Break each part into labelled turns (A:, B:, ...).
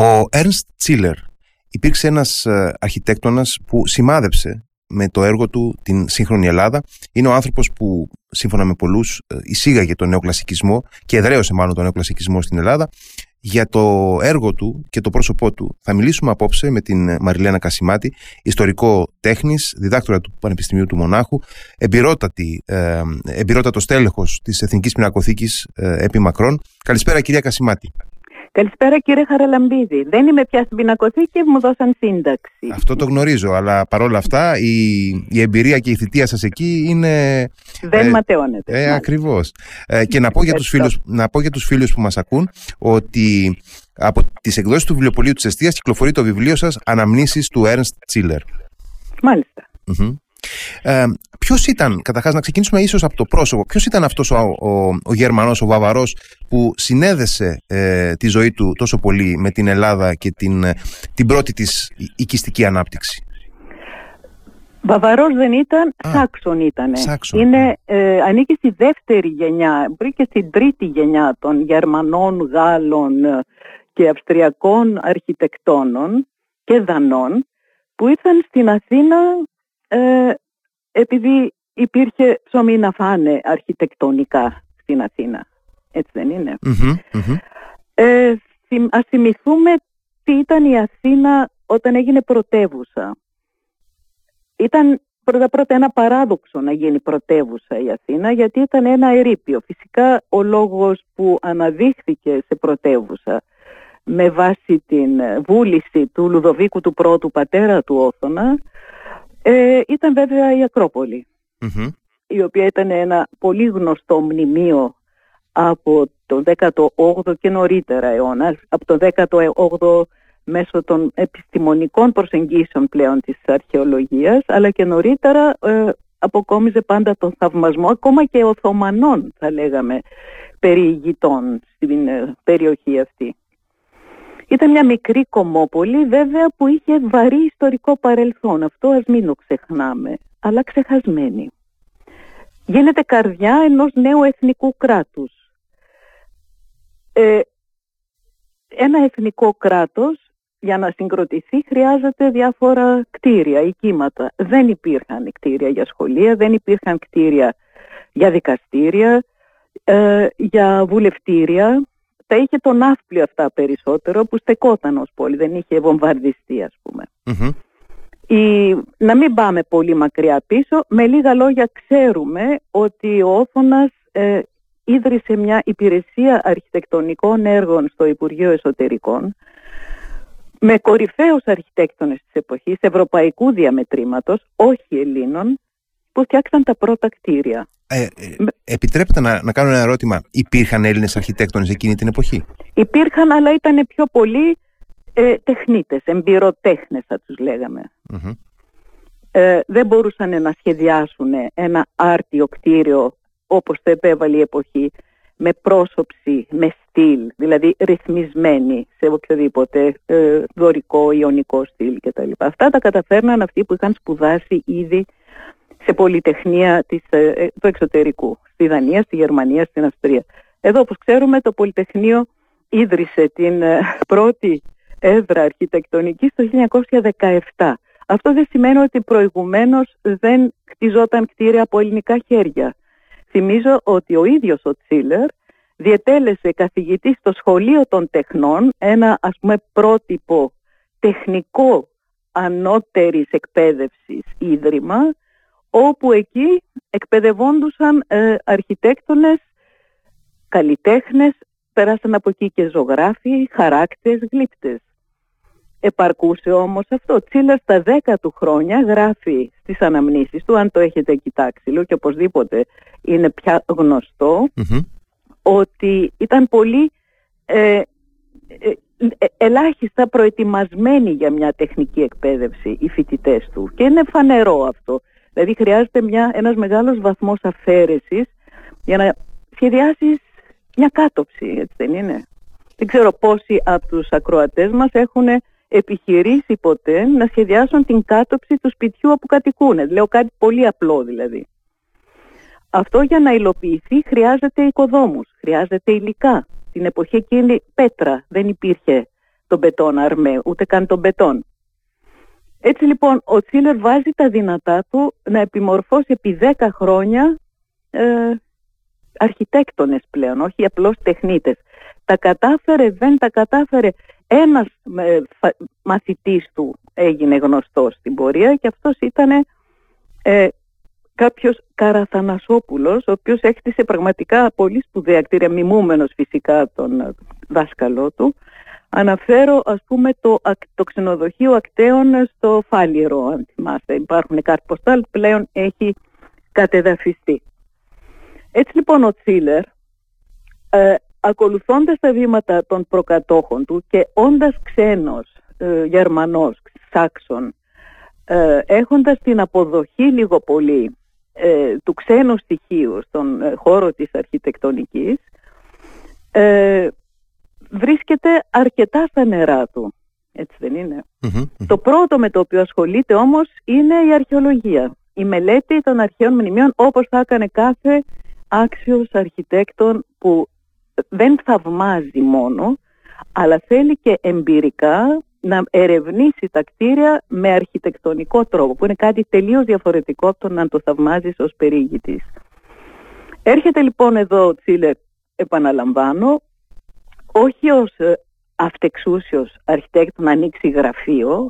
A: Ο Ernst Τσίλερ υπήρξε ένας ε, αρχιτέκτονας που σημάδεψε με το έργο του την σύγχρονη Ελλάδα. Είναι ο άνθρωπος που σύμφωνα με πολλούς ε, εισήγαγε τον νεοκλασικισμό και εδραίωσε μάλλον τον νεοκλασικισμό στην Ελλάδα. Για το έργο του και το πρόσωπό του θα μιλήσουμε απόψε με την Μαριλένα Κασιμάτη, ιστορικό τέχνης, διδάκτορα του Πανεπιστημίου του Μονάχου, εμπειρότατη, ε, εμπειρότατος στέλεχος της Εθνικής Πινακοθήκης ε, επί Μακρόν. Καλησπέρα κυρία Κασιμάτη.
B: Καλησπέρα κύριε Χαραλαμπίδη. Δεν είμαι πια στην πινακοθήκη και μου δώσαν σύνταξη.
A: Αυτό το γνωρίζω, αλλά παρόλα αυτά η, η εμπειρία και η θητεία σας εκεί είναι...
B: Δεν ε, ματαιώνεται.
A: Ε, ακριβώς. Ε, και να πω, για τους φίλους, να πω για τους φίλους που μας ακούν ότι από τις εκδόσεις του βιβλιοπολίου της Εστίας κυκλοφορεί το βιβλίο σας «Αναμνήσεις του Ernst Τσίλερ».
B: Μάλιστα.
A: Ε, Ποιος ήταν, καταρχάς, να ξεκινήσουμε ίσως από το πρόσωπο, ποιος ήταν αυτός ο, ο, ο Γερμανός, ο Βαβαρός, που συνέδεσε ε, τη ζωή του τόσο πολύ με την Ελλάδα και την, την πρώτη της οικιστική ανάπτυξη;
B: Βαβαρός δεν ήταν, Α, Σάξον ήταν. Είναι, ε, ανήκει στη δεύτερη γενιά, πριν και στην τρίτη γενιά των Γερμανών, Γάλλων και Αυστριακών αρχιτεκτόνων και Δανών που ήρθαν στην Αθήνα ε, επειδή υπήρχε ψωμί να φάνε αρχιτεκτονικά στην Αθήνα. Έτσι δεν ειναι Ε, ας θυμηθούμε τι ήταν η Αθήνα όταν έγινε πρωτεύουσα. Ήταν πρώτα πρώτα ένα παράδοξο να γίνει πρωτεύουσα η Αθήνα γιατί ήταν ένα ερείπιο. Φυσικά ο λόγος που αναδείχθηκε σε πρωτεύουσα με βάση την βούληση του Λουδοβίκου του πρώτου πατέρα του Όθωνα ε, ήταν βέβαια η ακροπολη η οποία ήταν ένα πολύ γνωστό μνημείο από το 18ο και νωρίτερα αιώνα, από το 18ο μέσω των επιστημονικών προσεγγίσεων πλέον της αρχαιολογίας, αλλά και νωρίτερα ε, αποκόμιζε πάντα τον θαυμασμό, ακόμα και Οθωμανών θα λέγαμε, περιηγητών στην ε, περιοχή αυτή. Ήταν μια μικρή κομμόπολη βέβαια που είχε βαρύ ιστορικό παρελθόν. Αυτό ας μην το ξεχνάμε, αλλά ξεχασμένη. Γίνεται καρδιά ενός νέου εθνικού κράτους. Ε, ένα εθνικό κράτος για να συγκροτηθεί χρειάζεται διάφορα κτίρια ή κύματα. Δεν υπήρχαν κτίρια για σχολεία, δεν υπήρχαν κτίρια για δικαστήρια, ε, για βουλευτήρια, τα είχε το ναύπλιο αυτά περισσότερο που στεκόταν ως πόλη, δεν είχε βομβαρδιστεί ας πούμε. Η, να μην πάμε πολύ μακριά πίσω, με λίγα λόγια ξέρουμε ότι ο Όθωνας ε, ίδρυσε μια υπηρεσία αρχιτεκτονικών έργων στο Υπουργείο Εσωτερικών με κορυφαίους αρχιτέκτονες της εποχής, ευρωπαϊκού διαμετρήματος, όχι Ελλήνων, που φτιάξαν τα πρώτα κτίρια.
A: Ε, ε, επιτρέπετε να, να κάνω ένα ερώτημα. Υπήρχαν Έλληνες αρχιτέκτονες εκείνη την εποχή;
B: Υπήρχαν, αλλά ήταν πιο πολλοί ε, τεχνίτες, εμπειροτέχνες θα τους λεγαμε Ε, δεν μπορούσαν να σχεδιάσουν ένα άρτιο κτίριο όπως το επέβαλε η εποχή με πρόσωψη, με στυλ, δηλαδή ρυθμισμένη σε οποιοδήποτε ε, δωρικό, ιονικό στυλ κτλ. Αυτά τα καταφέρναν αυτοί που είχαν σπουδάσει ήδη σε πολυτεχνία της, ε, ε, του εξωτερικού, στη Δανία, στη Γερμανία, στην Αυστρία. Εδώ, όπως ξέρουμε, το Πολυτεχνείο ίδρυσε την ε, πρώτη έδρα αρχιτεκτονική το 1917. Αυτό δεν σημαίνει ότι προηγουμένως δεν κτιζόταν κτίρια από ελληνικά χέρια. Θυμίζω ότι ο ίδιος ο Τσίλερ διετέλεσε καθηγητή στο Σχολείο των Τεχνών, ένα ας πούμε πρότυπο τεχνικό ανώτερης εκπαίδευσης ίδρυμα, όπου εκεί εκπαιδευόντουσαν ε, αρχιτέκτονες, καλλιτέχνες, περάσαν από εκεί και ζωγράφοι, χαράκτες, γλύπτες. Επαρκούσε όμως αυτό. Τσίλα στα δέκα του χρόνια γράφει στις αναμνήσεις του, αν το έχετε κοιτάξει, λέω και οπωσδήποτε είναι πια γνωστο ότι ήταν πολύ ε, ε, ε, ελάχιστα προετοιμασμένοι για μια τεχνική εκπαίδευση οι φοιτητές του. Και είναι φανερό αυτό. Δηλαδή χρειάζεται μια, ένας μεγάλος βαθμός αφαίρεσης για να σχεδιάσεις μια κάτωψη, έτσι δεν είναι; Δεν ξέρω πόσοι από τους ακροατές μας έχουν επιχειρήσει ποτέ να σχεδιάσουν την κάτωψη του σπιτιού όπου κατοικούν. Λέω κάτι πολύ απλό δηλαδή. Αυτό για να υλοποιηθεί χρειάζεται οικοδόμους, χρειάζεται υλικά. Την εποχή εκείνη πέτρα, δεν υπήρχε τον μπετόν αρμέ, ούτε καν τον μπετόν. Έτσι λοιπόν ο Τσίλερ βάζει τα δυνατά του να επιμορφώσει επί 10 χρόνια ε, αρχιτέκτονες πλέον, όχι απλώς τεχνίτες. Τα κατάφερε, δεν τα κατάφερε. Ένας ε, μαθητής του έγινε γνωστός στην πορεία και αυτός ήταν ε, κάποιος Καραθανασόπουλος, ο οποίος έκτισε πραγματικά πολύ σπουδαία κτίρια, μιμούμενος φυσικά τον ε, δάσκαλό του. Αναφέρω ας πούμε το, το ξενοδοχείο ακτέων στο Φάλιρο, αν θυμάστε. Υπάρχουν κάρτ πλέον έχει κατεδαφιστεί. Έτσι λοιπόν ο Τσίλερ, ε, ακολουθώντας τα βήματα των προκατόχων του και όντας ξένος, ε, Γερμανός, Σάξον, ε, έχοντας την αποδοχή λίγο πολύ ε, του ξένου στοιχείου στον ε, χώρο της αρχιτεκτονικής, ε, βρίσκεται αρκετά στα νερά του. Έτσι δεν ειναι Το πρώτο με το οποίο ασχολείται όμως είναι η αρχαιολογία. Η μελέτη των αρχαίων μνημείων όπως θα έκανε κάθε άξιος αρχιτέκτον που δεν θαυμάζει μόνο, αλλά θέλει και εμπειρικά να ερευνήσει τα κτίρια με αρχιτεκτονικό τρόπο, που είναι κάτι τελείως διαφορετικό από το να το θαυμάζεις ως περίγητης. Έρχεται λοιπόν εδώ ο Τσίλερ, επαναλαμβάνω, όχι ως ε, αυτεξούσιος αρχιτέκτον να ανοίξει γραφείο,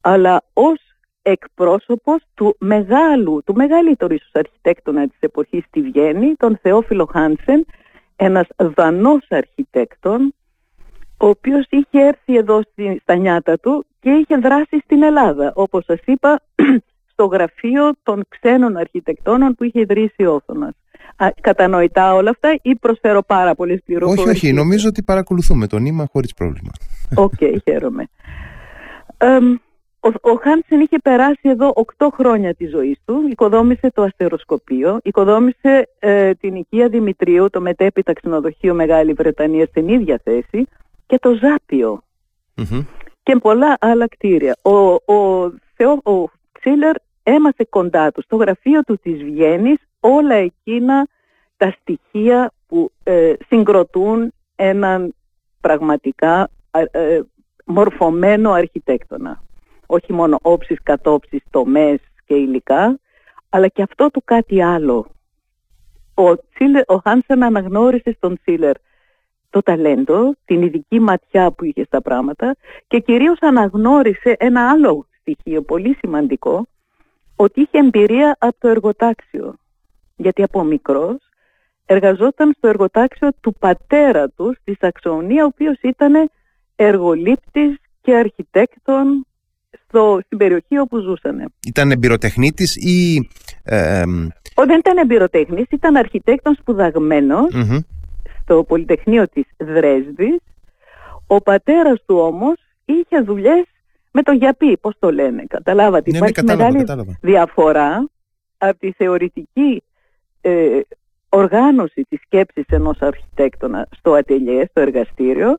B: αλλά ως εκπρόσωπος του μεγάλου, του μεγαλύτερου ίσως αρχιτέκτονα της εποχής στη Βιέννη, τον Θεόφιλο Χάνσεν, ένας δανός αρχιτέκτων, ο οποίος είχε έρθει εδώ στη, στα νιάτα του και είχε δράσει στην Ελλάδα, όπως σας είπα, στο γραφείο των ξένων αρχιτεκτόνων που είχε ιδρύσει ο Όθωνας. Κατανοητά όλα αυτά ή προσφέρω πάρα πολλές πληροφορίες.
A: Όχι, όχι. Νομίζω ότι παρακολουθούμε το νήμα χωρίς πρόβλημα.
B: OK, okay, χαίρομαι. Ο, ο Χάνσεν είχε περάσει εδώ 8 χρόνια της ζωής του, οικοδόμησε το αστεροσκοπείο, οικοδόμησε ε, την οικία Δημητρίου, το μετέπειτα ξενοδοχείο Μεγάλη Βρετανία στην ίδια θέση και το ζαπιο και πολλά άλλα κτίρια. Ο, ο, Θεό, ο Τσίλερ έμαθε κοντά του στο γραφείο του της Βιέννης όλα εκείνα τα στοιχεία που ε, συγκροτούν έναν πραγματικά ε, μορφωμένο αρχιτέκτονα όχι μόνο όψεις, κατόψεις, τομές και υλικά, αλλά και αυτό του κάτι άλλο. Ο, Τσίλερ, ο Χάνσεν αναγνώρισε στον Τσίλερ το ταλέντο, την ειδική ματιά που είχε στα πράγματα και κυρίως αναγνώρισε ένα άλλο στοιχείο πολύ σημαντικό, ότι είχε εμπειρία από το εργοτάξιο. Γιατί από μικρός εργαζόταν στο εργοτάξιο του πατέρα του στη Σαξονία, ο οποίος ήταν εργολήπτης και αρχιτέκτον στο, στην περιοχή όπου ζούσαν.
A: Ήταν εμπειροτεχνίτης ή... Ε,
B: Ο, δεν ήταν εμπειροτέχνης, ήταν αρχιτέκτον στο Πολυτεχνείο της Δρέσδης. Ο πατέρας του όμως είχε δουλειές με το γιαπί, πώς το λένε. Καταλάβατε,
A: ναι, ναι
B: υπάρχει μεγάλη διαφορά από τη θεωρητική ε, οργάνωση της σκέψης ενός αρχιτέκτονα στο ατελιέ, στο εργαστήριο,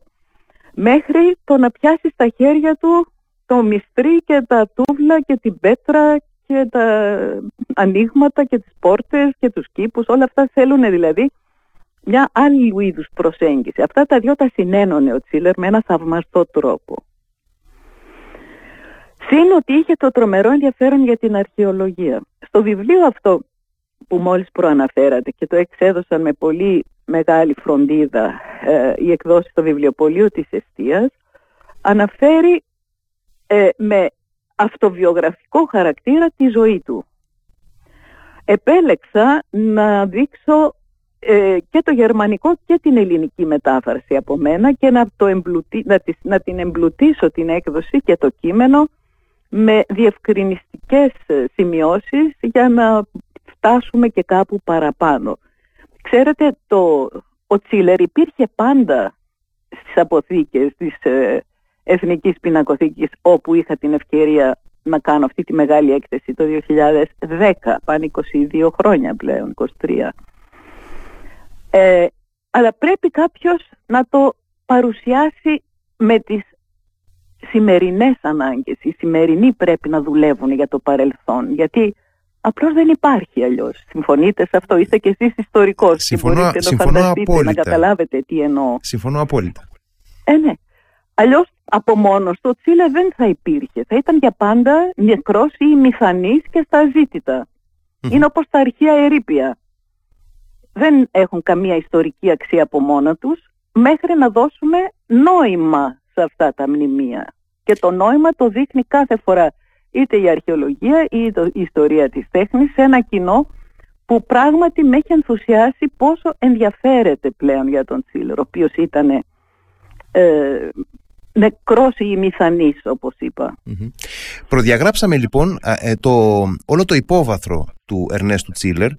B: μέχρι το να πιάσει στα χέρια του το μυστρί και τα τούβλα και την πέτρα και τα ανοίγματα και τις πόρτες και τους κήπους, όλα αυτά θέλουν δηλαδή μια άλλη είδους προσέγγιση. Αυτά τα δυο τα συνένωνε ο Τσίλερ με ένα θαυμαστό τρόπο. Συν ότι είχε το τρομερό ενδιαφέρον για την αρχαιολογία. Στο βιβλίο αυτό που μόλις προαναφέρατε και το εξέδωσαν με πολύ μεγάλη φροντίδα ε, η εκδόση στο βιβλιοπωλείο της Εστίας, αναφέρει ε, με αυτοβιογραφικό χαρακτήρα τη ζωή του. Επέλεξα να δείξω ε, και το γερμανικό και την ελληνική μετάφραση από μένα και να, το εμπλουτί, να, να την εμπλουτίσω την έκδοση και το κείμενο με διευκρινιστικές ε, σημειώσεις για να φτάσουμε και κάπου παραπάνω. Ξέρετε, το, ο Τσίλερ υπήρχε πάντα στις αποθήκες της Εθνικής Πινακοθήκης όπου είχα την ευκαιρία να κάνω αυτή τη μεγάλη έκθεση το 2010, πάνε 22 χρόνια πλέον, 23. Ε, αλλά πρέπει κάποιος να το παρουσιάσει με τις σημερινές ανάγκες. Οι σημερινοί πρέπει να δουλεύουν για το παρελθόν, γιατί απλώς δεν υπάρχει αλλιώς. Συμφωνείτε σε αυτό, είστε και εσείς ιστορικός
A: συμφωνώ, και μπορείτε να φανταστείτε,
B: να καταλάβετε τι εννοώ.
A: Συμφωνώ απόλυτα.
B: Ε, ναι. Αλλιώς από μόνος του ο Τσίλε δεν θα υπήρχε. Θα ήταν για πάντα νεκρός ή μηχανής και στα αζήτητα. Είναι όπως τα αρχαία ερήπια. Δεν έχουν καμία ιστορική αξία από μόνα τους μέχρι να δώσουμε νόημα σε αυτά τα μνημεία. Και το νόημα το δείχνει κάθε φορά είτε η αρχαιολογία ή η ιστορία της τέχνης σε ένα κοινό που πράγματι με έχει ενθουσιάσει πόσο ενδιαφέρεται πλέον για τον Τσίλερ, ο οποίος ήταν ε, νεκρός ή μηθανής όπως
A: Προδιαγράψαμε λοιπόν ε, το, όλο το υπόβαθρο του Ερνέστου Τσίλερ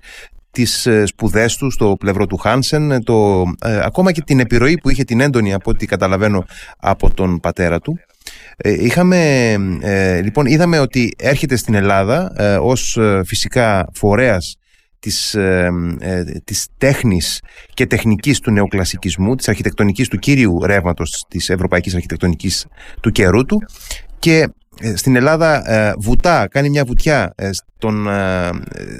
A: τις ε, σπουδές του στο πλευρό του Χάνσεν, το, ε, ακόμα και την επιρροή που είχε την έντονη από ό,τι καταλαβαίνω από τον πατέρα του. Είχαμε, λοιπόν, είδαμε ότι έρχεται στην Ελλάδα ως φυσικά φορέας της, ε, ε, της τέχνης και τεχνικής του νεοκλασικισμού, της αρχιτεκτονικής του κύριου ρεύματος της ευρωπαϊκής αρχιτεκτονικής του καιρού του. Και ε, στην Ελλάδα ε, βουτά, κάνει μια βουτιά στον,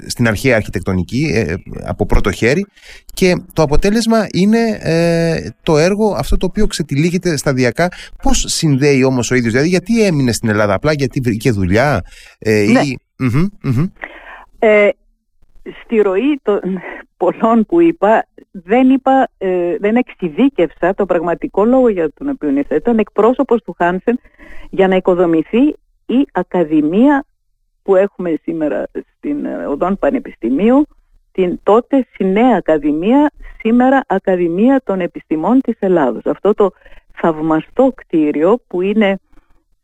A: στην αρχαία αρχιτεκτονική από πρώτο χέρι και το αποτέλεσμα είναι το έργο αυτό το οποίο ξετυλίγεται σταδιακά. Πώς συνδέει όμως ο ίδιος, δηλαδή γιατί έμεινε στην Ελλάδα απλά γιατί βρήκε δουλειά
B: ναι. ή... Στη ροή των πολλών που είπα δεν, είπα, ε, δεν εξειδίκευσα το πραγματικό λόγο για τον οποίο ήρθα. Ήταν εκπρόσωπος του Χάνσεν για να οικοδομηθεί η Ακαδημία που έχουμε σήμερα στην ε, Οδόν Πανεπιστημίου, την τότε Συνέα Ακαδημία, σήμερα Ακαδημία των Επιστημών της Ελλάδος. Αυτό το θαυμαστό κτίριο που είναι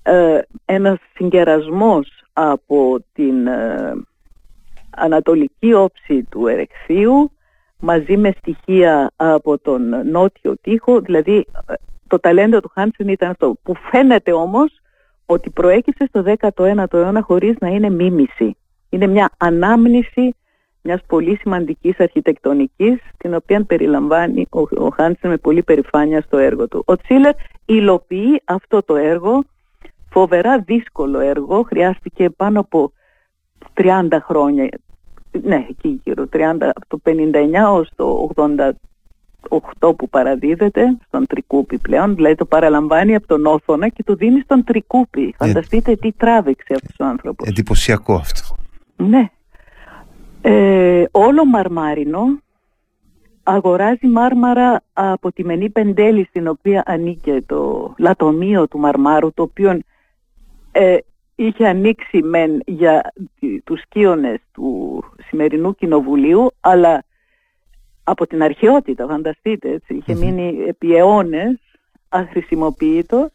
B: ε, ένας συγκερασμός από την ε, ανατολική όψη του Ερεξίου μαζί με στοιχεία από τον νότιο τοίχο, δηλαδή το ταλέντο του Χάνσεν ήταν αυτό, που φαίνεται όμως ότι προέκυψε στο 19ο αιώνα χωρίς να είναι μίμηση. Είναι μια ανάμνηση μιας πολύ σημαντικής αρχιτεκτονικής, την οποία περιλαμβάνει ο, ο Χάνσεν με πολύ περηφάνεια στο έργο του. Ο Τσίλερ υλοποιεί αυτό το έργο, φοβερά δύσκολο έργο, χρειάστηκε πάνω από 30 χρόνια ναι, εκεί γύρω 30, από το 59 ως το 88 που παραδίδεται στον Τρικούπη πλέον, δηλαδή το παραλαμβάνει από τον Όθωνα και το δίνει στον Τρικούπη. Ε, Φανταστείτε τι τράβηξε αυτός ο άνθρωπος.
A: Εντυπωσιακό αυτό.
B: Ναι. Ε, όλο μαρμάρινο αγοράζει μάρμαρα από τη Μενή Πεντέλη στην οποία ανήκε το λατομείο του μαρμάρου το οποίο ε, είχε ανοίξει μεν για τους σκίονες του σημερινού κοινοβουλίου, αλλά από την αρχαιότητα, φανταστείτε, έτσι, είχε μείνει επί αιώνες αχρησιμοποιητό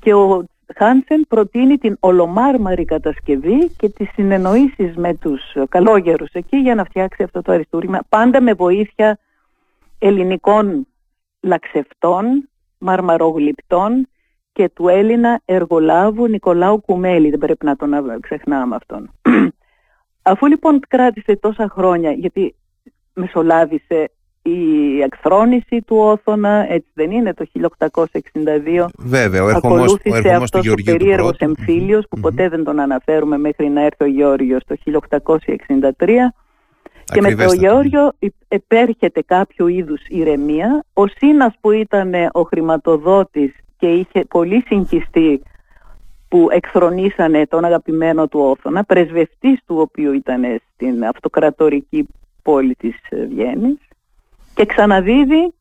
B: και ο Χάνσεν προτείνει την ολομάρμαρη κατασκευή και τις συνεννοήσεις με τους καλόγερους εκεί για να φτιάξει αυτό το αριστούργημα, πάντα με βοήθεια ελληνικών λαξευτών, μαρμαρογλυπτών και του Έλληνα εργολάβου Νικολάου Κουμέλη, δεν πρέπει να τον ξεχνάμε αυτόν. Αφού λοιπόν κράτησε τόσα χρόνια, γιατί μεσολάβησε η εκθρόνηση του Όθωνα, έτσι δεν είναι, το 1862.
A: Βέβαια, ο
B: ερχομός,
A: Ακολούθησε
B: ο αυτός ο περίεργος εμφύλιος, που ποτέ δεν τον αναφέρουμε μέχρι να έρθει ο Γεώργιος το 1863. Και με το Γεώργιο επέρχεται κάποιο είδους ηρεμία. Ο Σίνας που ήταν ο χρηματοδότης και είχε πολύ συγχυστεί που εκθρονήσανε τον αγαπημένο του Όθωνα, πρεσβευτής του οποίου ήταν στην αυτοκρατορική πόλη της Βιέννης και ξαναδίδει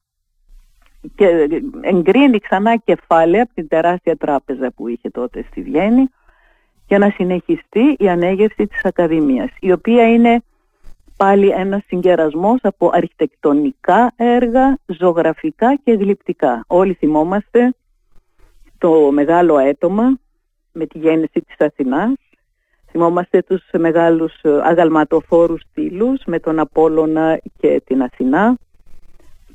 B: και εγκρίνει ξανά κεφάλαια από την τεράστια τράπεζα που είχε τότε στη Βιέννη για να συνεχιστεί η ανέγερση της Ακαδημίας, η οποία είναι πάλι ένας συγκερασμός από αρχιτεκτονικά έργα, ζωγραφικά και γλυπτικά. Όλοι θυμόμαστε το μεγάλο έτομα με τη γέννηση της Αθηνάς. Θυμόμαστε τους μεγάλους ε, αγαλματοφόρους στήλους με τον Απόλλωνα και την Αθηνά.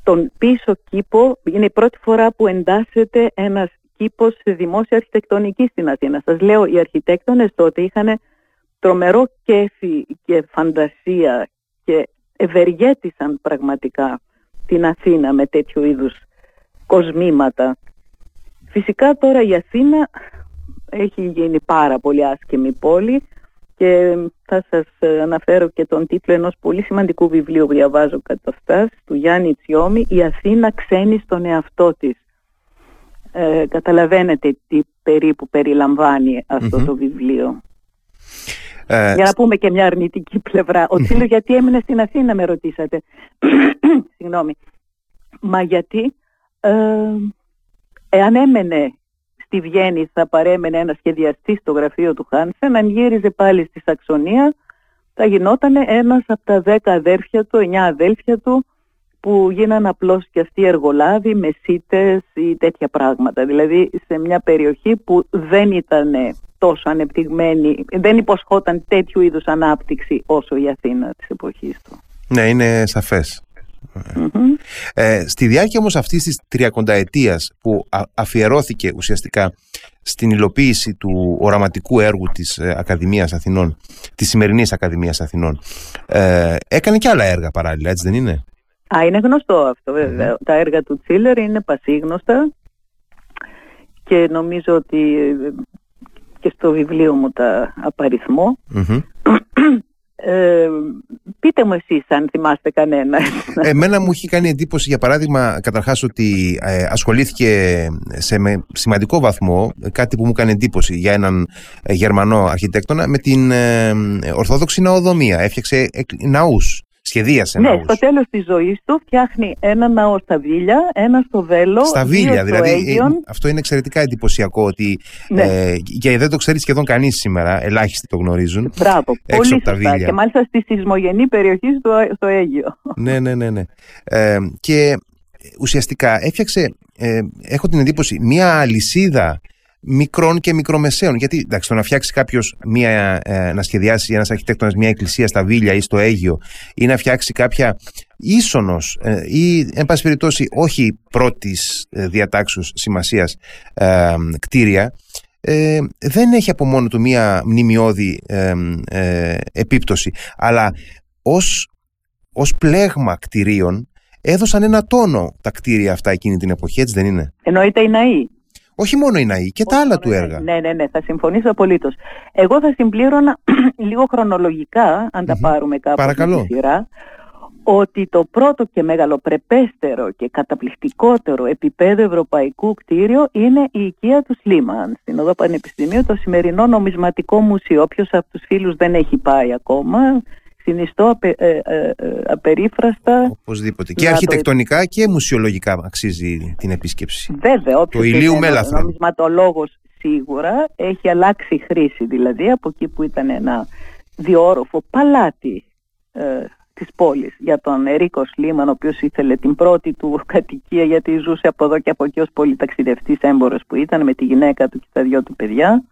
B: Τον πίσω κήπο είναι η πρώτη φορά που εντάσσεται ένας κήπος σε δημόσια αρχιτεκτονική στην Αθήνα. Σας λέω, οι αρχιτέκτονες τότε είχαν τρομερό κέφι και φαντασία και ευεργέτησαν πραγματικά την Αθήνα με τέτοιου είδους κοσμήματα. Φυσικά τώρα η Αθήνα έχει γίνει πάρα πολύ άσχημη πόλη και θα σας αναφέρω και τον τίτλο ενός πολύ σημαντικού βιβλίου που διαβάζω κατά αυτάς του Γιάννη Τσιόμη «Η Αθήνα ξένη στον εαυτό της». Ε, καταλαβαίνετε τι περίπου περιλαμβάνει το βιβλίο. Ε, Για να πούμε και μια αρνητική πλευρά. Ο Τσίλος γιατί έμεινε στην Αθήνα με ρωτήσατε. Συγγνώμη. Μα γιατί ε, εάν έμενε στη Βιέννη θα παρέμενε ένας σχεδιαστής στο γραφείο του Χάνσεν, αν γύριζε πάλι στη Σαξονία θα γινόταν ένας από τα δέκα αδέρφια του, εννιά αδέλφια του που γίνανε απλώς και αυτοί εργολάβοι, μεσίτες ή τέτοια πράγματα. Δηλαδή σε μια περιοχή που δεν ήταν τόσο ανεπτυγμένη, δεν υποσχόταν τέτοιου είδους ανάπτυξη όσο η Αθήνα της εποχής του.
A: Ναι, είναι σαφές. Ε, στη διάρκεια όμως αυτής της τριακονταετίας που αφιερώθηκε ουσιαστικά στην υλοποίηση του οραματικού έργου της ε, Ακαδημίας Αθηνών, της σημερινής Ακαδημίας Αθηνών, ε, έκανε και άλλα έργα παράλληλα, έτσι δεν είναι;
B: Α, είναι γνωστό αυτό Τα έργα του Τσίλερ είναι πασίγνωστα και νομίζω ότι ε, και στο βιβλίο μου τα απαριθμω ε, πείτε μου εσείς αν θυμάστε κανένα.
A: Εμένα μου έχει κάνει εντύπωση για παράδειγμα καταρχάς ότι ε, ασχολήθηκε σε με σημαντικό βαθμό κάτι που μου κάνει εντύπωση για έναν ε, Γερμανό αρχιτέκτονα με την ε, Ορθόδοξη Ναοδομία. Έφτιαξε ναούς σχεδίασε
B: Ναι, στο τέλος της ζωής του φτιάχνει ένα ναό στα Βίλια, ένα στο Βέλο.
A: Στα Βίλια, δηλαδή. Ε, αυτό είναι εξαιρετικά εντυπωσικό ότι. Ναι. Ε, και δεν το ξέρει σχεδόν κανείς σήμερα, ελάχιστοι το γνωρίζουν.
B: Μπράβο, έξω πολύ από τα Βίλια. Και μάλιστα στη σεισμογενή περιοχή στο, στο Αίγιο.
A: Ναι, ναι, ναι. ναι. Ε, και ουσιαστικά έφτιαξε, ε, έχω την εντύπωση, μία αλυσίδα μικρών και μικρομεσαίων. Γιατί εντάξει, το να φτιάξει κάποιος, ε, να σχεδιάσει ένας αρχιτέκτονας μια εκκλησία στα Βίλια ή στο Αίγιο ή να φτιάξει κάποια ίσονος ε, ή, εν πάση περιπτώσει, όχι πρώτης ε, διατάξεως σημασίας ε, κτίρια, ε, δεν έχει από μόνο του μία μνημειώδη ε, επίπτωση. Αλλά ως, ως πλέγμα κτηρίων έδωσαν ένα τόνο τα κτίρια αυτά εκείνη την εποχή, έτσι δεν είναι;
B: Εννοείται οι ναοί.
A: Όχι μόνο η ΝΑΗ και τα άλλα του έργα.
B: Ναι, ναι, ναι, θα συμφωνήσω απολύτως. Εγώ θα συμπλήρωνα λίγο χρονολογικά, αν τα πάρουμε κάπου
A: Παρακαλώ.
B: στη σειρά, ότι το πρώτο και μεγαλοπρεπέστερο και καταπληκτικότερο επίπεδο ευρωπαϊκού κτίριο είναι η οικία του Σλίμαν στην Οδό Πανεπιστημίου, το σημερινό νομισματικό μουσείο. Όποιος από τους φίλους δεν έχει πάει ακόμα, συνιστώ απε, ε, ε, ε, απερίφραστα.
A: Οπωσδήποτε. Και αρχιτεκτονικά και μουσιολογικά αξίζει την επίσκεψη.
B: Βέβαια.
A: Το ηλίου
B: μέλλον. Ο νομισματολόγος σίγουρα έχει αλλάξει χρήση. Δηλαδή από εκεί που ήταν ένα διόροφο παλάτι ε, της πόλης για τον Ερίκο Σλίμαν ο οποίος ήθελε την πρώτη του κατοικία γιατί ζούσε από εδώ και από εκεί ως πολυταξιδευτής έμπορος που ήταν με τη γυναίκα του και τα δυο του παιδιά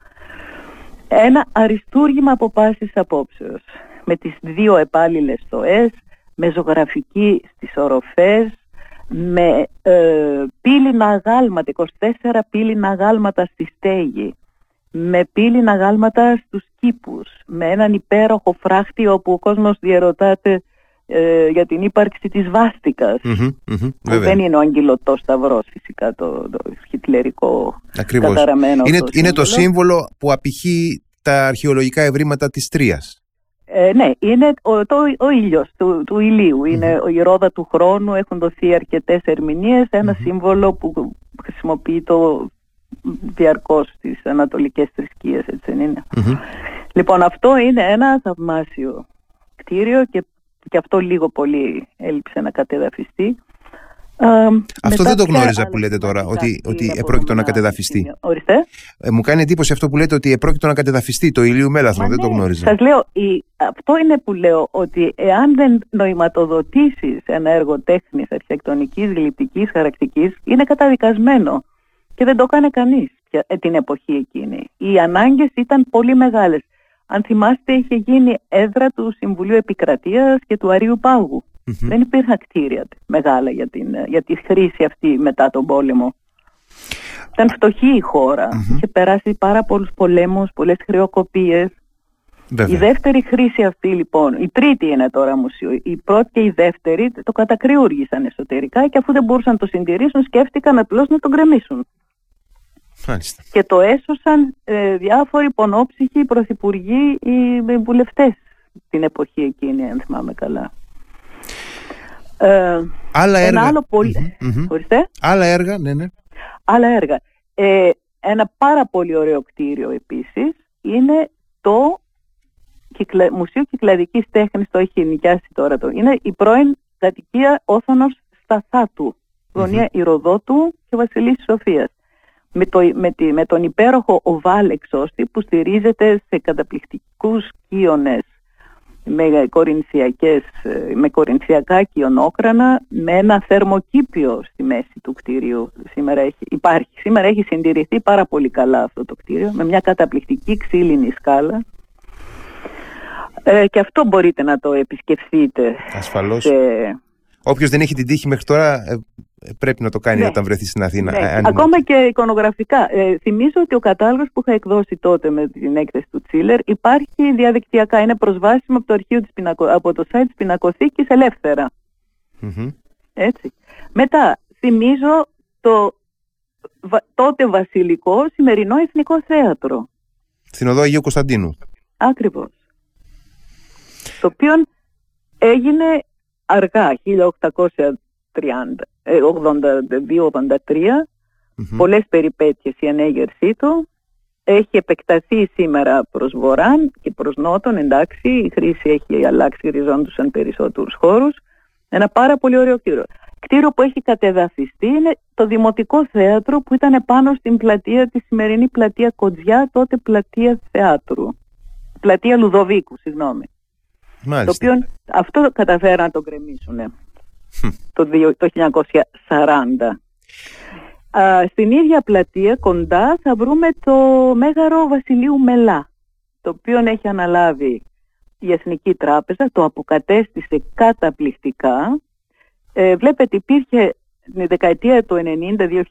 B: ένα αριστούργημα από πάσης απόψεως με τις δύο επάλληλες στοές, με ζωγραφική στις οροφές, με ε, πύληνα γάλματα, 24 πύληνα γάλματα στη στέγη, με πύληνα γάλματα στους κήπους, με έναν υπέροχο φράχτη όπου ο κόσμος διαρωτάται ε, για την ύπαρξη της βάστικας. Που δεν είναι ο αγγυλωτός σταυρός φυσικά το, το χιτλερικό καταραμένο
A: είναι, είναι το σύμβολο που απηχεί τα αρχαιολογικά ευρήματα της Τρίας
B: ε, ναι, είναι ο, το, ο ήλιος του, του ηλίου. Είναι η ρόδα του χρόνου, έχουν δοθεί αρκετές ερμηνείες, σύμβολο που χρησιμοποιεί το διαρκώς στις ανατολικές θρησκείες, έτσι δεν ειναι Λοιπόν, αυτό είναι ένα θαυμάσιο κτίριο και, και αυτό λίγο πολύ έλειψε να κατεδαφιστεί.
A: Αυτό δεν το γνώριζα που λέτε τώρα, ότι, ότι επρόκειτο να κατεδαφιστεί.
B: Ορίστε.
A: Ε, μου κάνει εντύπωση αυτό που λέτε ότι επρόκειτο να κατεδαφιστεί το ηλίου μέλαθρο. Δεν το ναι, γνώριζα.
B: Σας λέω, η, αυτό είναι που λέω, ότι εάν δεν νοηματοδοτήσεις ένα έργο τέχνης, αρχιτεκτονικής, γλυπτική, χαρακτικής, είναι καταδικασμένο. Και δεν το έκανε κανείς ε, την εποχή εκείνη. Οι ανάγκες ήταν πολύ μεγάλες. Αν θυμάστε, είχε γίνει έδρα του Συμβουλίου Επικρατείας και του Αρίου Πάγου. Δεν υπήρχαν κτίρια μεγάλα για, την, για τη χρήση αυτή μετά τον πόλεμο. Ήταν φτωχή η χώρα. Είχε περάσει πάρα πολλούς πολέμους, πολλές χρεοκοπίες. Η δεύτερη χρήση αυτή λοιπόν, η τρίτη είναι τώρα μουσείο, η πρώτη και η δεύτερη το κατακριούργησαν εσωτερικά και αφού δεν μπορούσαν να το συντηρήσουν σκέφτηκαν απλώς να τον γκρεμίσουν. Και το έσωσαν ε, διάφοροι πονόψυχοι, πρωθυπουργοί ή βουλευτές την εποχή εκείνη αν θυμάμαι καλά.
A: Ε, άλλα έργα.
B: Άλλο πολύ...
A: Άλλα έργα, ναι, ναι.
B: άλλα έργα. Ε, ένα πάρα πολύ ωραίο κτίριο επίσης είναι το Μουσείο Κυκλαδικής Τέχνης, το έχει νοικιάσει τώρα το. Είναι η πρώην κατοικία Όθωνος Σταθάτου, γωνία mm-hmm. Ηροδότου και Βασιλής Σοφίας. Με, το, με, τη, με τον υπέροχο οβάλ εξώστη που στηρίζεται σε καταπληκτικούς κύονες με, κορινθιακές, με κορινθιακά κοιονόκρανα με ένα θερμοκήπιο στη μέση του κτίριου σήμερα έχει, υπάρχει. Σήμερα έχει συντηρηθεί πάρα πολύ καλά αυτό το κτίριο με μια καταπληκτική ξύλινη σκάλα ε, και αυτό μπορείτε να το επισκεφθείτε.
A: Ασφαλώς. Σε... Όποιος δεν έχει την τύχη μέχρι τώρα ε, πρέπει να το κάνει ναι. όταν βρεθεί στην Αθήνα.
B: Ναι. Ε, Ακόμα και εικονογραφικά. Ε, θυμίζω ότι ο κατάλογος που είχα εκδώσει τότε με την έκθεση του Τσίλερ υπάρχει διαδικτυακά. Είναι προσβάσιμο από το, αρχείο της από το site της Πινακοθήκης Έτσι. Μετά, θυμίζω το τότε βασιλικό σημερινό εθνικό θέατρο.
A: Στην οδό Αγίου Κωνσταντίνου.
B: Ακριβώς. Το οποίο έγινε αργά, 1830. 82-83 mm-hmm. πολλές περιπέτειες η ανέγερσή του έχει επεκταθεί σήμερα προς βορράν και προς νότον εντάξει η χρήση έχει αλλάξει ριζόντουσαν περισσότερους χώρους ένα πάρα πολύ ωραίο κτίριο κτίριο που έχει κατεδαφιστεί είναι το Δημοτικό Θέατρο που ήταν πάνω στην πλατεία τη σημερινή πλατεία Κοντζιά τότε πλατεία Θεάτρου πλατεία Λουδοβίκου συγγνώμη
A: Μάλιστα.
B: το οποίο αυτό καταφέραν να το γκρεμίσουν το 1940. στην ίδια πλατεία κοντά θα βρούμε το Μέγαρο Βασιλείου Μελά, το οποίο έχει αναλάβει η Εθνική Τράπεζα, το αποκατέστησε καταπληκτικά. Ε, βλέπετε υπήρχε την δεκαετία του 90-2000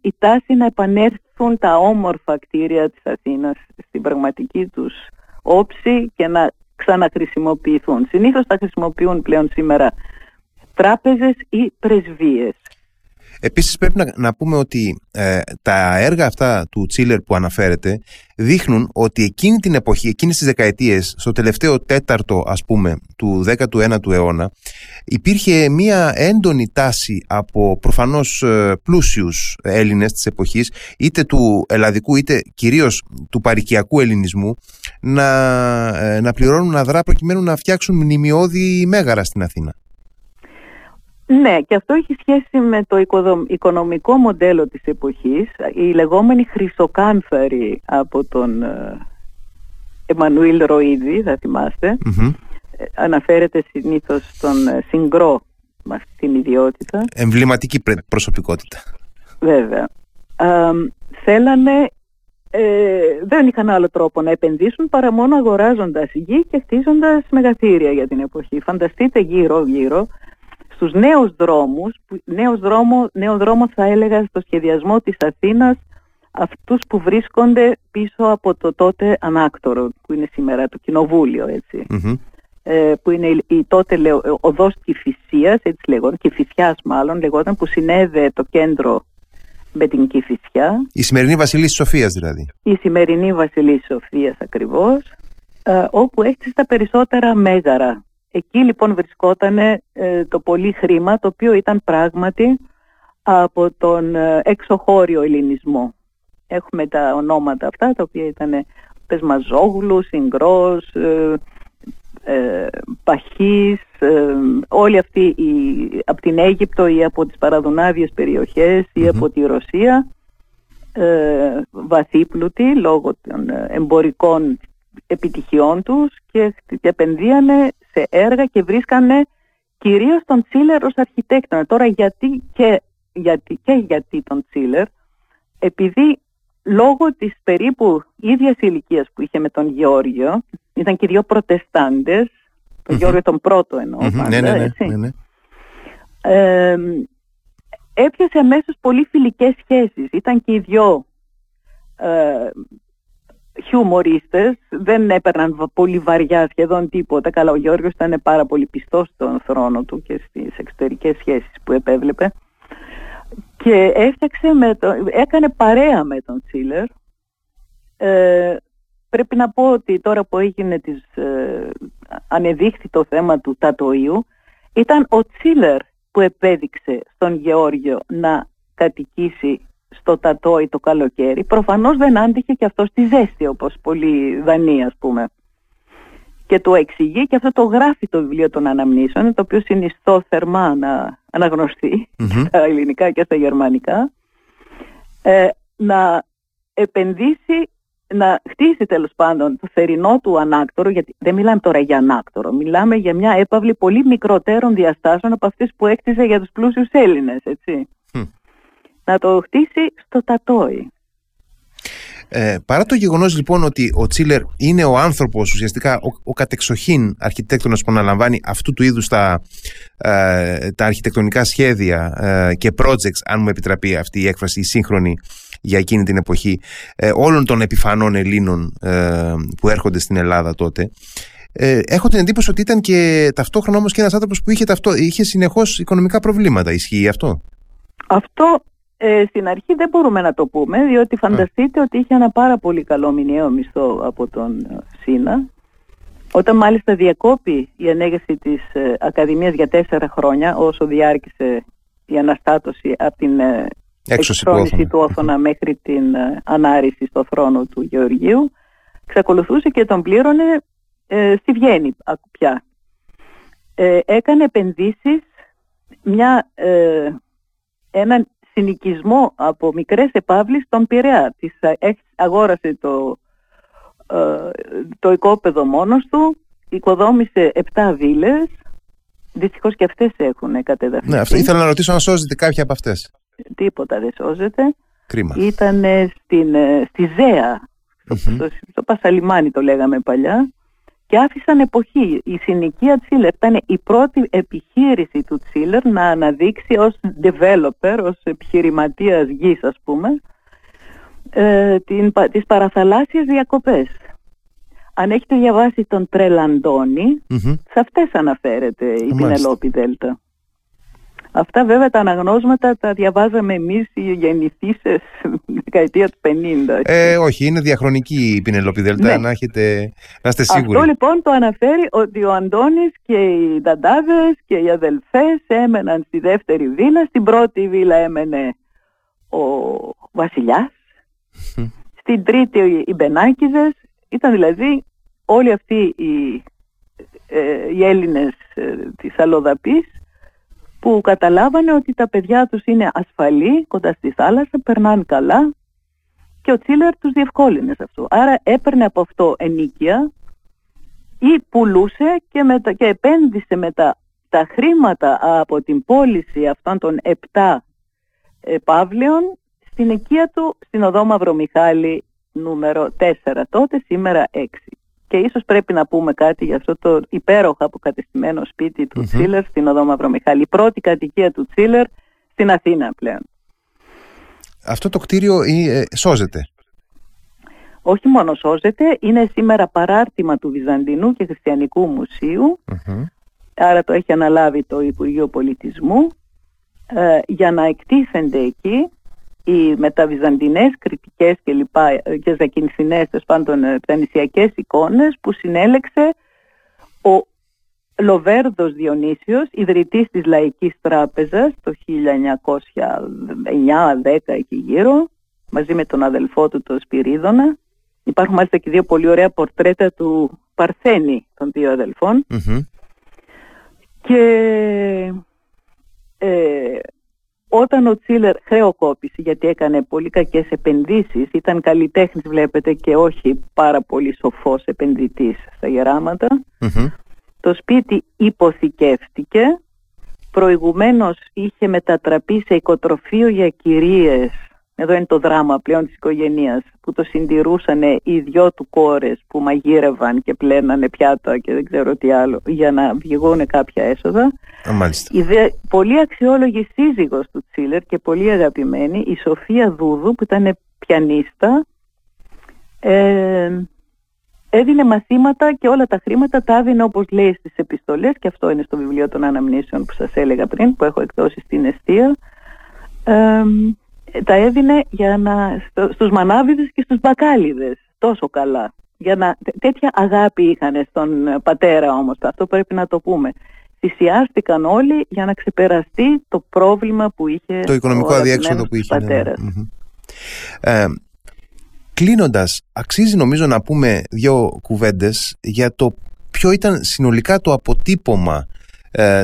B: η τάση να επανέλθουν τα όμορφα κτίρια της Αθήνας στην πραγματική τους όψη και να ξαναχρησιμοποιηθούν. Συνήθως τα χρησιμοποιούν πλέον σήμερα τράπεζες ή πρεσβείες.
A: Επίσης πρέπει να, να πούμε ότι ε, τα έργα αυτά του Τσίλερ που αναφέρεται δείχνουν ότι εκείνη την εποχή, εκείνες τις δεκαετίες, στο τελευταίο τέταρτο ας πούμε του 19ου αιώνα υπήρχε μια έντονη τάση από προφανώς ε, πλούσιους Έλληνες της εποχής είτε του ελλαδικού είτε κυρίως του παρικιακού ελληνισμού να, ε, να πληρώνουν αδρά προκειμένου να φτιάξουν μνημειώδη μέγαρα στην Αθήνα.
B: Ναι, και αυτό έχει σχέση με το οικονομικό μοντέλο της εποχής, η λεγόμενη χρυσοκάνθαρη από τον ε, Εμμανουήλ Ροίδη, θα θυμαστε ε, αναφέρεται συνήθως στον ε, Συγκρό με αυτή την ιδιότητα.
A: Εμβληματική προσωπικότητα.
B: Βέβαια. θέλανε, δεν είχαν άλλο τρόπο να επενδύσουν παρά μόνο αγοράζοντας γη και χτίζοντας μεγαθύρια για την εποχή. Φανταστείτε γύρω-γύρω στους νέους δρόμους, νέος δρόμο, νέο δρόμο θα έλεγα στο σχεδιασμό της Αθήνας, αυτούς που βρίσκονται πίσω από το τότε ανάκτορο που είναι σήμερα το κοινοβούλιο ε, που είναι η, τότε λεω, οδός Κηφισίας, έτσι λέγονταν, Κηφισιάς μάλλον λεγόταν, που συνέδε το κέντρο με την Κηφισιά.
A: Η σημερινή Βασιλής Σοφίας δηλαδή.
B: Η σημερινή Βασιλής Σοφίας ακριβώς, ε, όπου έχει τα περισσότερα μέγαρα Εκεί λοιπόν βρισκόταν ε, το πολύ χρήμα το οποίο ήταν πράγματι από τον ε, εξωχώριο ελληνισμό. Έχουμε τα ονόματα αυτά τα οποία ήταν Πεσμαζόγλου, Συγκρός, ε, ε, Παχής, ε, όλοι αυτοί οι, από την Αίγυπτο ή από τις παραδουνάβιες περιοχές ή από τη Ρωσία ε, βαθύπλουτοι λόγω των εμπορικών επιτυχιών τους και επενδύανε σε έργα και βρίσκανε κυρίως τον Τσίλερ ως αρχιτέκτονα. Τώρα γιατί και γιατί, και γιατί τον Τσίλερ, επειδή λόγω της περίπου ίδιας ηλικίας που είχε με τον Γεώργιο, ήταν και δύο προτεστάντες, τον Γεώργιο τον πρώτο εννοώ πάντα,
A: ναι, ναι, ναι, ναι, ναι.
B: Ε, έπιασε αμέσως πολύ φιλικές σχέσεις. Ήταν και οι δυο ε, χιουμορίστες, δεν έπαιρναν πολύ βαριά σχεδόν τίποτα. Καλά, ο Γιώργος ήταν πάρα πολύ πιστός στον θρόνο του και στις εξωτερικές σχέσεις που επέβλεπε. Και έφτιαξε με το, έκανε παρέα με τον Τσίλερ. Ε, πρέπει να πω ότι τώρα που έγινε της, ε, ανεδείχθη το θέμα του Τατοίου, ήταν ο Τσίλερ που επέδειξε στον Γεώργιο να κατοικήσει στο Τατόι το καλοκαίρι, προφανώς δεν άντυχε και αυτό στη ζέστη όπως πολλοί Δανείοι ας πούμε. Και το εξηγεί και αυτό το γράφει το βιβλίο των αναμνήσεων, το οποίο συνιστώ θερμά να αναγνωστεί στα ελληνικά και στα γερμανικά, ε, να επενδύσει, να χτίσει τέλος πάντων το θερινό του ανάκτορο, γιατί δεν μιλάμε τώρα για ανάκτορο, μιλάμε για μια έπαυλη πολύ μικρότερων διαστάσεων από αυτές που έκτιζε για τους πλούσιους Έλληνες, έτσι να το χτίσει στο Τατόι.
A: Ε, παρά το γεγονός λοιπόν ότι ο Τσίλερ είναι ο άνθρωπος ουσιαστικά ο, ο κατεξοχήν αρχιτέκτονας που αναλαμβάνει αυτού του είδους τα, ε, τα αρχιτεκτονικά σχέδια ε, και projects αν μου επιτραπεί αυτή η έκφραση η σύγχρονη για εκείνη την εποχή ε, όλων των επιφανών Ελλήνων που έρχονται στην Ελλάδα τότε έχω την εντύπωση ότι ήταν και ταυτόχρονα όμως και ένας άνθρωπος που είχε, ταυτό, είχε συνεχώς οικονομικά προβλήματα ισχύει αυτό;
B: Αυτό ε, στην αρχή δεν μπορούμε να το πούμε, διότι φανταστείτε ότι είχε ένα πάρα πολύ καλό μηνιαίο μισθό από τον ε, ΣΥΝΑ. Όταν μάλιστα διακόπη η ανέγερση της ε, Ακαδημίας για τέσσερα χρόνια, όσο διάρκησε η αναστάτωση από την ε, εξtrόνηση του Όθωνα μέχρι την ε, ανάρρηση στο θρόνο του Γεωργίου, εξακολουθούσε και τον πλήρωνε στη Βιέννη πια. έκανε επενδύσεις μια, έναν συνοικισμό από μικρές επαύλεις στον Πειραιά. Της αγόρασε το, ε, το οικόπεδο μόνος του, οικοδόμησε 7 βίλες, δυστυχώς και αυτές έχουν κατεδαφεί.
A: Ναι, αυτό ήθελα να ρωτήσω αν σώζεται κάποια από αυτές.
B: Τίποτα δεν σώζεται.
A: Κρίμα.
B: Ήταν στην, ε, στη Ζέα, στο, στο Πασαλιμάνι το λέγαμε παλιά, και άφησαν εποχή. Η συνοικία Τσίλερ ήταν η πρώτη επιχείρηση του Τσίλερ να αναδείξει ως developer, ως επιχειρηματίας γης ας πούμε, ε, την, τις παραθαλάσσιες διακοπές. Αν έχετε διαβάσει τον Τρελαντόνι, σε αυτές αναφέρεται η Πινελόπη Δέλτα. Αυτά βέβαια τα αναγνώσματα τα διαβάζαμε εμείς οι γεννηθήσεις δεκαετία του 50.
A: Ε, όχι, είναι διαχρονική η Πινελόπη Δελτά, ναι. να, έχετε, να είστε σίγουροι.
B: Αυτό λοιπόν το αναφέρει ότι ο Αντώνης και οι Νταντάδες και οι αδελφές έμεναν στη δεύτερη βίλα. Στην πρώτη βίλα έμενε ο βασιλιάς. στην τρίτη οι Μπενάκηδες. Ήταν δηλαδή όλοι αυτοί οι, ε, οι Έλληνες ε, της Αλλοδαπής που καταλάβανε ότι τα παιδιά τους είναι ασφαλή κοντά στη θάλασσα, περνάνε καλά και ο Τσίλερ τους διευκόλυνε σε αυτό. Άρα έπαιρνε από αυτό ενίκεια ή πουλούσε και, μετα, και επένδυσε μετά τα χρήματα από την πώληση αυτών των 7 παύλιων στην οικία του στην οδό Μαυρομιχάλη νούμερο 4 τότε, σήμερα 6. Και ίσως πρέπει να πούμε κάτι για αυτό το υπέροχα αποκατεστημένο σπίτι του mm Τσίλερ στην Οδό Μαυρομιχάλη. Η πρώτη κατοικία του Τσίλερ στην Αθήνα πλέον.
A: Αυτό το κτίριο ε, σώζεται;
B: Όχι μόνο σώζεται, είναι σήμερα παράρτημα του Βυζαντινού και Χριστιανικού Άρα το έχει αναλάβει το Υπουργείο Πολιτισμού ε, για να εκτίθενται εκεί οι μεταβυζαντινές κριτικές και λοιπά και ζακινθινές πάντων πτανησιακές εικόνες που συνέλεξε ο Λοβέρδος Διονύσιος, ιδρυτής της Λαϊκής Τράπεζας το 1909-10 εκεί γύρω, μαζί με τον αδελφό του τον Σπυρίδωνα. Υπάρχουν μάλιστα και δύο πολύ ωραία πορτρέτα του Παρθένη των δύο Και ε, όταν ο Τσίλερ χρεοκόπησε γιατί έκανε πολύ κακές επενδύσεις, ήταν καλλιτέχνης βλέπετε και όχι πάρα πολύ σοφός επενδυτής στα γεραματα το σπίτι υποθηκεύτηκε, προηγουμένως είχε μετατραπεί σε οικοτροφείο για κυρίες εδώ είναι το δράμα πλέον της οικογένειας που το συντηρούσαν οι δυο του κόρες που μαγείρευαν και πλένανε πιάτα και δεν ξέρω τι άλλο για να βγηγούν κάποια έσοδα.
A: Η
B: δε, πολύ αξιόλογη σύζυγος του Τσίλερ και πολύ αγαπημένη η Σοφία Δούδου που ήταν πιανίστα ε, έδινε μαθήματα και όλα τα χρήματα τα έδινε όπως λέει στις επιστολές και αυτό είναι στο βιβλίο των αναμνήσεων που σας έλεγα πριν που έχω εκδώσει στην Εστία. Ε, τα έδινε για να, στο, στους μανάβιδες και στους μπακάλιδες τόσο καλά. Για να, τέτοια αγάπη είχαν στον πατέρα όμως, αυτό πρέπει να το πούμε. θυσιάστηκαν όλοι για να ξεπεραστεί το πρόβλημα που είχε
A: το οικονομικό αδιέξοδο που είχε. Ναι, ναι. Ε, κλείνοντας, αξίζει νομίζω να πούμε δύο κουβέντες για το ποιο ήταν συνολικά το αποτύπωμα ε,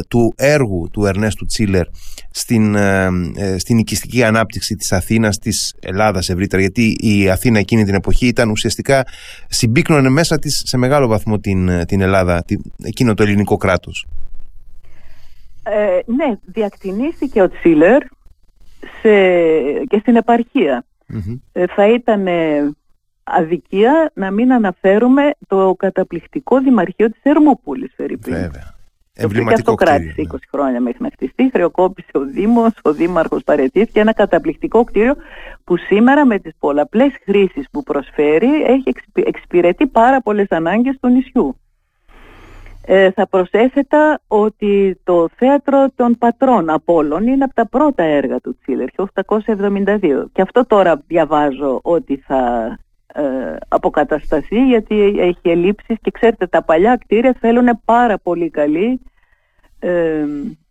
A: του έργου του Ερνέστου Τσίλερ στην, ε, ε, στην οικιστική ανάπτυξη της Αθήνας, της Ελλάδας ευρύτερα γιατί η Αθήνα εκείνη την εποχή ήταν ουσιαστικά συμπίκνωνε μέσα της σε μεγάλο βαθμό την, την Ελλάδα, την, εκείνο το ελληνικό κράτος.
B: ναι, διακτηνίστηκε ο Τσίλερ σε, και στην επαρχία. θα ήταν αδικία να μην αναφέρουμε το καταπληκτικό Δημαρχείο της Ερμούπολης,
A: Βέβαια.
B: Εμβληματικό και αυτό κράτησε 20 χρόνια μέχρι να χτιστεί. Χρεοκόπησε ο Δήμος, ο Δήμαρχος παρετήθηκε. Ένα καταπληκτικό κτίριο που σήμερα με τις πολλαπλές χρήσεις που προσφέρει έχει εξυπηρετεί πάρα πολλές ανάγκες του νησιού. Ε, θα προσέθετα ότι το θέατρο των πατρών Απόλλων είναι από τα πρώτα έργα του Τσίλερ, 1872. Και αυτό τώρα διαβάζω ότι θα ε, αποκατασταθεί γιατί έχει ελλείψεις και ξέρετε τα παλιά κτίρια θέλουν πάρα πολύ καλή ε,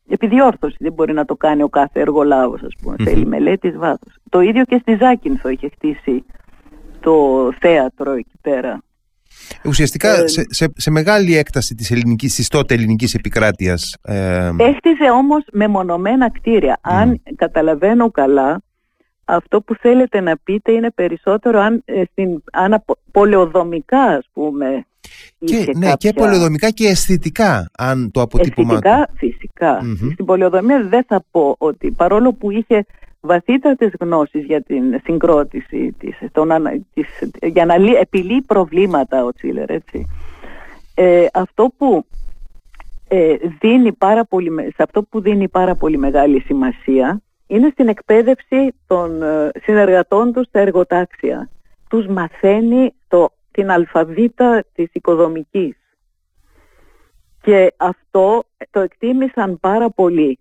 B: επιδιόρθωση. Δεν μπορεί να το κάνει ο κάθε εργολάβος ας πούμε. Mm-hmm. Θέλει μελέτης βάθος. Το ίδιο και στη Ζάκυνθο είχε χτίσει το θέατρο εκεί πέρα.
A: Ουσιαστικά ε, σε, σε, σε, μεγάλη έκταση της, ελληνικής, της τότε ελληνικής επικράτειας.
B: Ε... Έχτιζε όμως μεμονωμένα κτίρια. Αν καταλαβαίνω καλά, αυτό που θέλετε να πείτε είναι περισσότερο αν, ε, στην, αν πολεοδομικά ας πούμε
A: και, ναι, κάποια... και πολεοδομικά και αισθητικά αν το αποτύπωμα
B: αισθητικά, φυσικά. Στην πολεοδομία δεν θα πω ότι παρόλο που είχε βαθύτατες γνώσεις για την συγκρότηση της, τον, της, για να επιλύει προβλήματα ο Τσίλερ έτσι. Ε, αυτό που ε, δίνει πάρα πολύ, σε αυτό που δίνει πάρα πολύ μεγάλη σημασία είναι στην εκπαίδευση των ε, συνεργατών τους στα εργοτάξια. Τους μαθαίνει το, την αλφαβήτα της οικοδομικής. Και αυτό το εκτίμησαν πάρα πολύ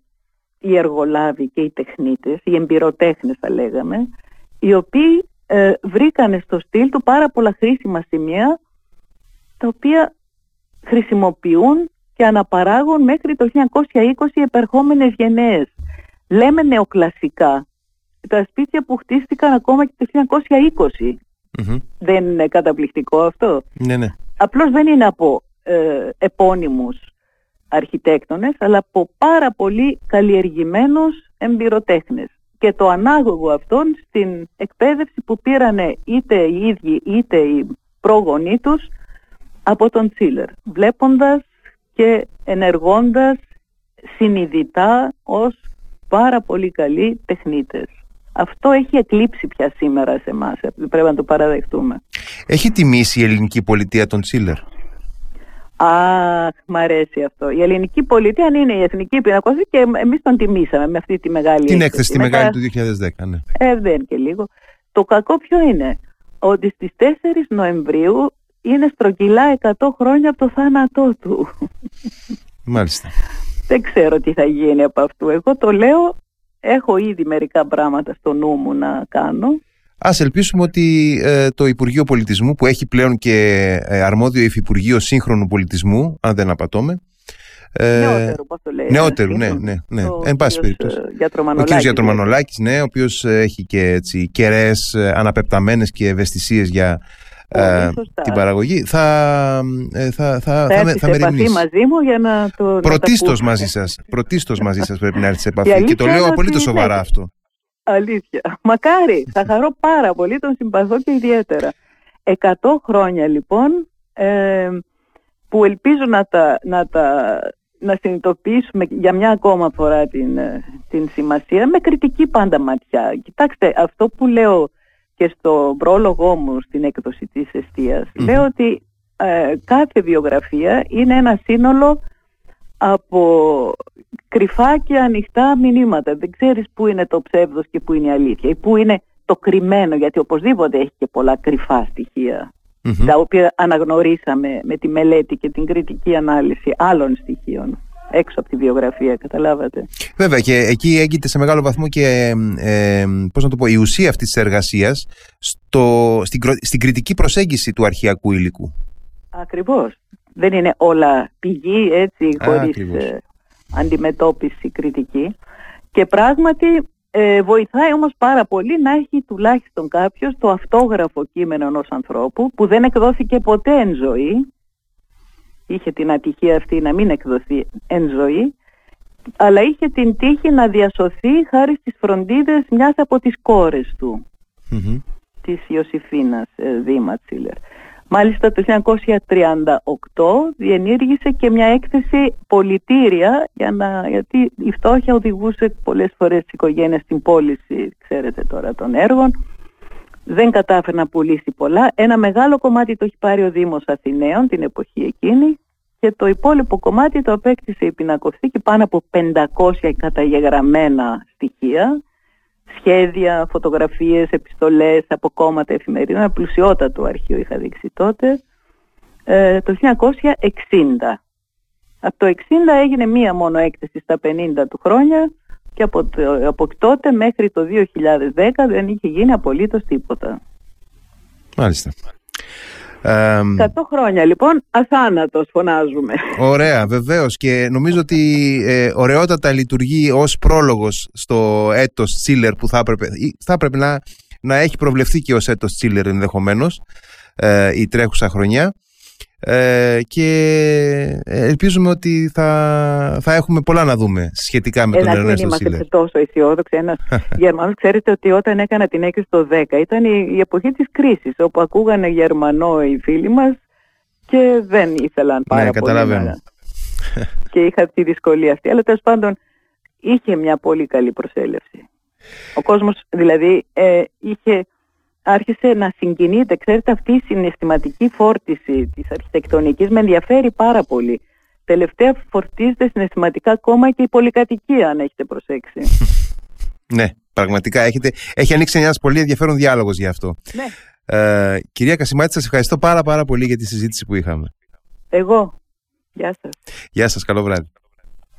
B: οι εργολάβοι και οι τεχνίτες, οι εμπειροτέχνες θα λέγαμε, οι οποίοι ε, βρήκανε στο στυλ του πάρα πολλά χρήσιμα σημεία τα οποία χρησιμοποιούν και αναπαράγουν μέχρι το 1920 επερχόμενες γενναίες. Λέμε νεοκλασικά. Τα σπίτια που χτίστηκαν ακόμα και το 1920. Δεν είναι καταπληκτικό αυτό;
A: Ναι, ναι.
B: Απλώς δεν είναι από ε, επώνυμους αρχιτέκτονες, αλλά από πάρα πολύ καλλιεργημένους εμπειροτέχνες. Και το ανάγωγο αυτών στην εκπαίδευση που πήρανε είτε οι ίδιοι είτε οι πρόγονοί τους από τον Τσίλερ, βλέποντας και ενεργώντας συνειδητά ως πάρα πολύ καλοί τεχνίτες. Αυτό έχει εκλείψει πια σήμερα σε εμάς. Πρέπει να το παραδεχτούμε.
A: Έχει τιμήσει η ελληνική πολιτεία τον Τσίλερ;
B: Αχ, μ' αρέσει αυτό. Η ελληνική πολιτεία αν είναι η εθνική πινακόθη και εμείς τον τιμήσαμε με αυτή τη μεγάλη.
A: Την έκθεση, τη μεγάλη του 2010, ναι.
B: Ε, δεν και λίγο. Το κακό ποιο είναι, ότι στις 4 Νοεμβρίου είναι στρογγυλά 100 χρόνια από το θάνατό του.
A: Μάλιστα.
B: Δεν ξέρω τι θα γίνει από αυτού. Εγώ το λέω, έχω ήδη μερικά πράγματα στο νου μου να κάνω.
A: Ας ελπίσουμε ότι ε, το Υπουργείο Πολιτισμού που έχει πλέον και ε, αρμόδιο Υφυπουργείο Σύγχρονου Πολιτισμού, αν δεν απατώμε,
B: ε, νεότερου, πώς το λέει.
A: Νεότερου, ναι, ναι. ναι. Εν πάση περιπτώσει. Ο κ. Γιατρομανολάκης, ναι, ο οποίος έχει και έτσι, κεραίες αναπεπταμένες και ευαισθησίες για ε, την παραγωγή θα,
B: ε, θα, θα, θα, θα, θα με επαφή μαζί μου για να το
A: Πρωτίστως μαζί σας Πρωτίστως μαζί σας πρέπει να έρθεις σε επαφή και το λέω απολύτως σοβαρά αυτό
B: Αλήθεια. Μακάρι. Θα χαρώ πάρα πολύ. Τον συμπαθώ και ιδιαίτερα. Εκατό χρόνια λοιπόν ε, που ελπίζω να τα, να τα να συνειδητοποιήσουμε για μια ακόμα φορά την, ε, την σημασία με κριτική πάντα ματιά. Κοιτάξτε, αυτό που λέω και στο πρόλογό μου στην έκδοση της εστίας λέω ότι ε, κάθε βιογραφία είναι ένα σύνολο από κρυφά και ανοιχτά μηνύματα. Δεν ξέρεις πού είναι το ψεύδος και πού είναι η αλήθεια ή πού είναι το κρυμμένο γιατί οπωσδήποτε έχει και πολλά κρυφά τα οποία αναγνωρίσαμε με τη μελέτη και την κριτική ανάλυση άλλων στοιχείων έξω από τη βιογραφία, καταλάβατε.
A: Βέβαια και εκεί έγκυται σε μεγάλο βαθμό και ε, πώς να το πω, η ουσία αυτής της εργασίας στο, στην, στην κριτική προσέγγιση του αρχιακού υλικού.
B: Ακριβώς. Δεν είναι όλα πηγή έτσι χωρίς... Ε, αντιμετώπιση κριτική και πράγματι ε, βοηθάει όμως πάρα πολύ να έχει τουλάχιστον κάποιος το αυτόγραφο κείμενο ενός ανθρώπου που δεν εκδόθηκε ποτέ εν ζωή είχε την ατυχία αυτή να μην εκδοθεί εν ζωή αλλά είχε την τύχη να διασωθεί χάρη στις φροντίδες μιας από τις κόρες του mm-hmm. της Ιωσήφινας ε, Δήμας Τσίλερ. Μάλιστα το 1938 διενήργησε και μια έκθεση πολιτήρια για να, γιατί η φτώχεια οδηγούσε πολλές φορές τις οικογένειες στην πώληση, ξέρετε τώρα, των έργων. Δεν κατάφερε να πουλήσει πολλά. Ένα μεγάλο κομμάτι το έχει πάρει ο Δήμος Αθηναίων την εποχή εκείνη και το υπόλοιπο κομμάτι το απέκτησε η πινακοθήκη πάνω από 500 καταγεγραμμένα στοιχεία σχέδια, φωτογραφίες, επιστολές από κόμματα εφημερίδων, ένα πλουσιότατο αρχείο είχα δείξει τότε, ε, το 1960. Από το 60 έγινε μία μόνο έκθεση στα 50 του χρόνια και από, το, από τότε μέχρι το 2010 δεν είχε γίνει απολύτως τίποτα.
A: Μάλιστα.
B: 100 χρόνια λοιπόν, αθάνατος φωνάζουμε.
A: Ωραία, βεβαίως και νομίζω ότι ε, ωραιότατα λειτουργεί ως πρόλογος στο έτος Τσίλερ που θα έπρεπε, θα έπρεπε να, να έχει προβλεφθεί και ως έτος Τσίλερ ενδεχομένως ε, η τρέχουσα χρονιά. Ε, και ελπίζουμε ότι θα, θα έχουμε πολλά να δούμε σχετικά με τον Ερνέστο Σίλερ.
B: Δεν είμαστε τόσο αισιόδοξοι. Ένας Γερμανός, ξέρετε ότι όταν έκανα την έκθεση το 10 ήταν η, η εποχή της κρίσης όπου ακούγανε Γερμανό οι φίλοι μας και δεν ήθελαν πάρα
A: ναι,
B: πολύ.
A: Καταλαβαίνω.
B: και είχα τη δυσκολία αυτή. Αλλά τέλος πάντων είχε μια πολύ καλή προσέλευση. Ο κόσμος δηλαδή ε, είχε άρχισε να συγκινείται. Ξέρετε, αυτή η συναισθηματική φόρτιση της αρχιτεκτονικής με ενδιαφέρει πάρα πολύ. Τελευταία φορτίζεται συναισθηματικά ακόμα και η πολυκατοικία, αν έχετε προσέξει.
A: ναι, πραγματικά έχετε, έχει ανοίξει ένας πολύ ενδιαφέρον διάλογος για αυτό.
B: Ναι.
A: Ε, κυρία Κασιμάτη, σας ευχαριστώ πάρα πάρα πολύ για τη συζήτηση που είχαμε.
B: Εγώ. Γεια σας.
A: Γεια σας, καλό βράδυ.